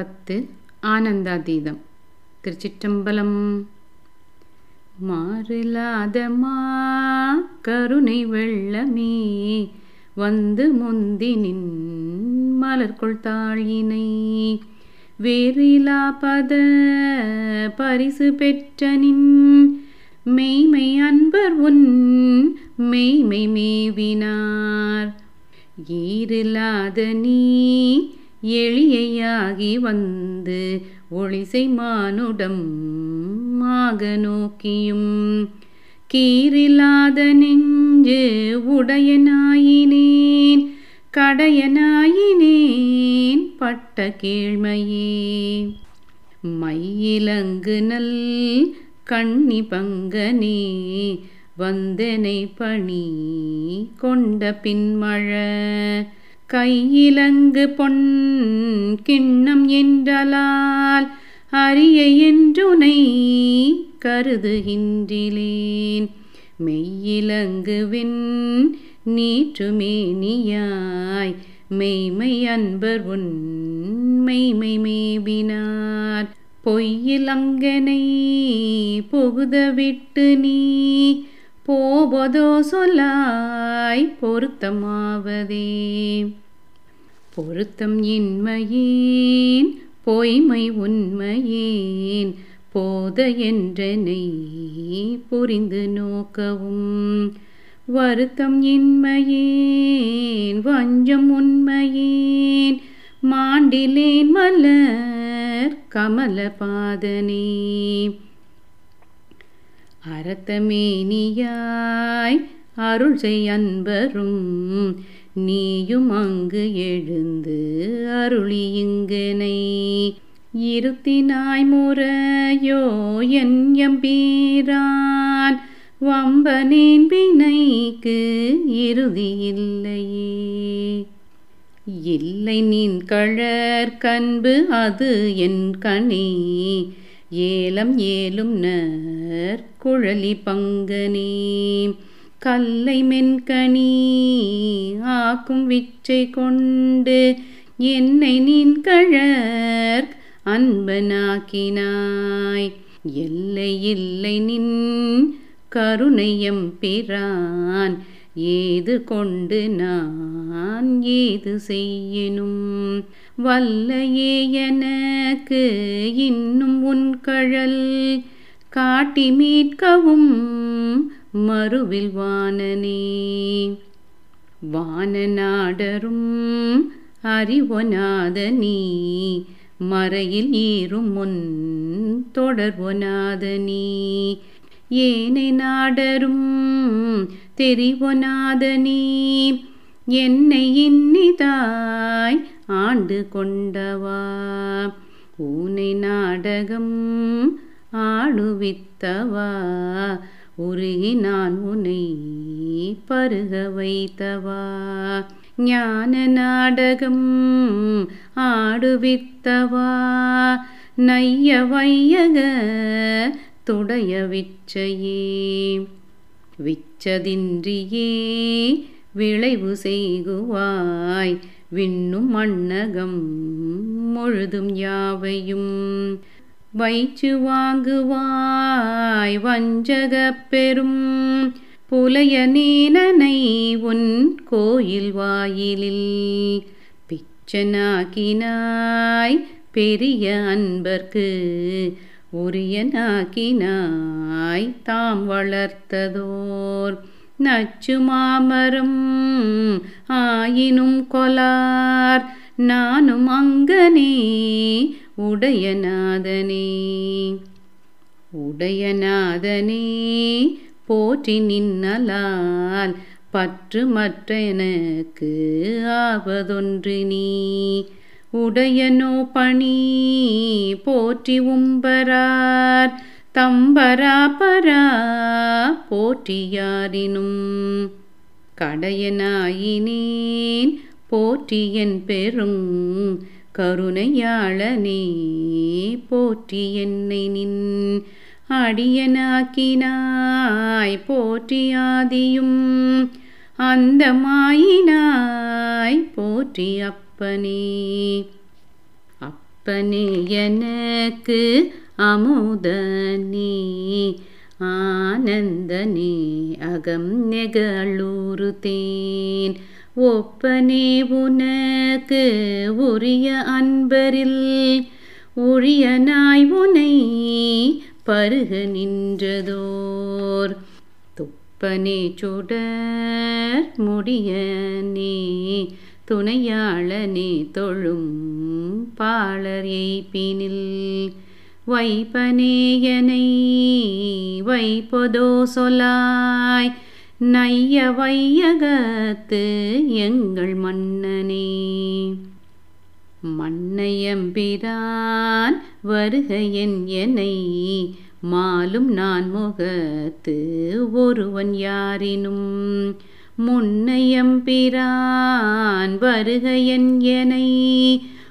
பத்து ஆனந்தாதீதம். திருச்சிற்றம்பலம். மாறிலாதமா கருணை வெள்ளமே வந்து முந்தி நின் மலர்கொள் தாழினை. வேறிலா பத பரிசு பெற்ற நின் மெய்மை அன்பர் உன் மெய்மை மேவினார். ஈரில்லாத நீ எளியையாகி வந்து ஒளிசை மானுடம் மாக நோக்கியும். கீரில்லாத நெஞ்சு உடையனாயினேன் கடையனாயினேன் பட்ட கீழ்மையே மையிலங்கு நல் கண்ணி பங்கனே வந்தனை பணி கொண்ட பின்மழ. கையிலங்கு பொன் கிண்ணம் என்றலால் அரிய என்றுனை கருதுகின்றிலேன். மெய்யிலங்குவின் நீற்றுமேனியாய் மெய்மை அன்பர் உன் மெய்மை மேவினார். பொய்யிலங்கனை புகுத விட்டு நீ போவதோ சொல்லாய் பொருத்தமாவதே. பொருத்தம் இன்மையேன் பொய்மை உண்மையேன் போத என்றனை புரிந்து நோக்கவும். வருத்தம் இன்மையேன் வஞ்சம் உண்மையேன் மாண்டிலேன் மலர் கமல பாதனே அறத்தமேனியாய் அருள் செய் அன்பரும் நீயும் அங்கு எழுந்து அருளி இங்கனை இருத்தினாய் முறையோ என் எம்பீரான் வம்பனேன் வினைக்கு இறுதி இல்லையே. இல்லை நீன் கழற் கண்பு அது என் கணே ஏலம் ஏலும் நர் குழலி பங்கனே கல்லை மென்கனி ஆக்கும் விச்சை கொண்டு என்னை நின் கழற் அன்பனாக்கினாய். எல்லை இல்லை நின் கருணையம் பிரான் ஏது கொண்டு நான் ஏது செய்யணும் வல்லையே எனக்கு இன்னும் உன் கழல் காட்டி மீட்கவும் மறுவில் வானனே. வானநாடரும் அறிவொனாத நீ மறையில் ஏறும் முன் தொடர்வொனாத நீ ஏனை நாடரும் தெரிவொனாத நீ என்னை இன்னிதாய் ஆண்டு கொண்டவா? ஊனை நாடகம் ஆடுவித்தவா? உருகி நான் உனை பருக வைத்தவா? ஞான நாடகம் ஆடுவித்தவா? நைய வையக துடைய விச்சையே? விச்சதின்றியே விளைவு செய்குவாய். விண்ணும் மண்ணகம் முழுதும் யாவையும். வைச்சு வாங்குவாய் வஞ்சக பெரும். புலைய நீனனை உன் கோயில் வாயிலில். பிச்சனாக்கினாய் பெரிய அன்பர்க்கு. உரியனாக்கினாய் தாம் வளர்த்ததோர். நச்சு மாமரும் ஆயினும் கொலார். நானும் அங்கனே உடையநாதனே. உடையநாதனே போற்றி நின்னலால் பற்று மற்ற எனக்கு ஆவதொன்று நீ உடையனோ பணி போற்றி உம்பரார். தம்பரா பரா போற்றியாரினும் கடையனாயினேன் போற்றியன் பெரும் கருணையாளனே போற்றி என்னை நின் அடியனாக்கினாய் போற்றியாதியும் அந்த மாயினாய் போற்றி அப்பனே. அப்பனே எனக்கு அமுதனே ஆனந்தனே அகம் நெகழுறுத்தேன் ஒப்பனே உனக்கு உரிய அன்பரில் உரியனாய் உனை பருக நின்றதோர். துப்பனே சுடர் முடியனே துணையாளனே தொழும் பாளர் எய்பினில் வைப்பனேயனை வைப்பதோ சொலாய் நைய வையகத்து எங்கள் மன்னனே. மன்னையம்பிரான் வருகையன் என்னை. மாலும் நான் முகத்து ஒருவன் யாரினும். முன்னையம்பிரான் வருகையன் எனை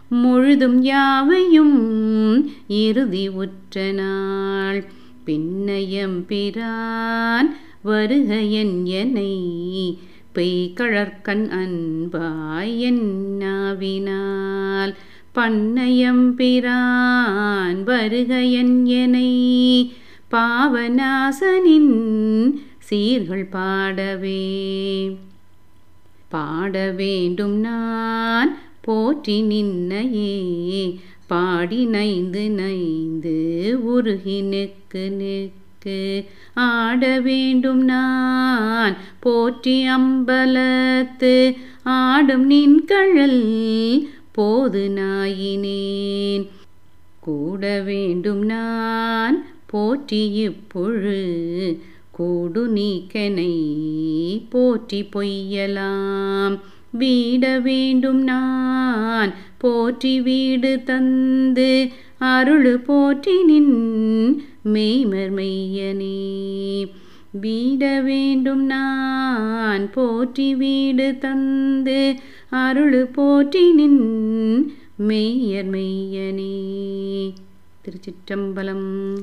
முழுதும் யாவையும் இறுதி உற்ற நாள். பின்னயம் பிரான் வருகையன் என்னை பெய்கழற்கண் அன்பாய் என்னாவினால் பண்ணயம் பிரான் வருகையன் எனை பாவநாசனின் சீர்கள் பாடவே. பாட வேண்டும் நான் போற்றி நின்னையே. பாடி நைந்து நைந்து உருகி நெக்கு நெக்கு ஆட வேண்டும் நான். போற்றி அம்பலத்து ஆடும் நின் கழல் போது நாயினேன். கூட வேண்டும் நான். போற்றி இப்பொழு கூடு நீக்கனை. போற்றி பொய்யலாம். வீட வேண்டும் நான். போற்றி வீடு தந்து அருள் போற்றி நின் மெய்மர் மெய்யனே. வீட வேண்டும் நான். போற்றி வீடு தந்து அருள் போற்றி நின் மெய்யர் மெய்யனே. திருச்சிற்றம்பலம்.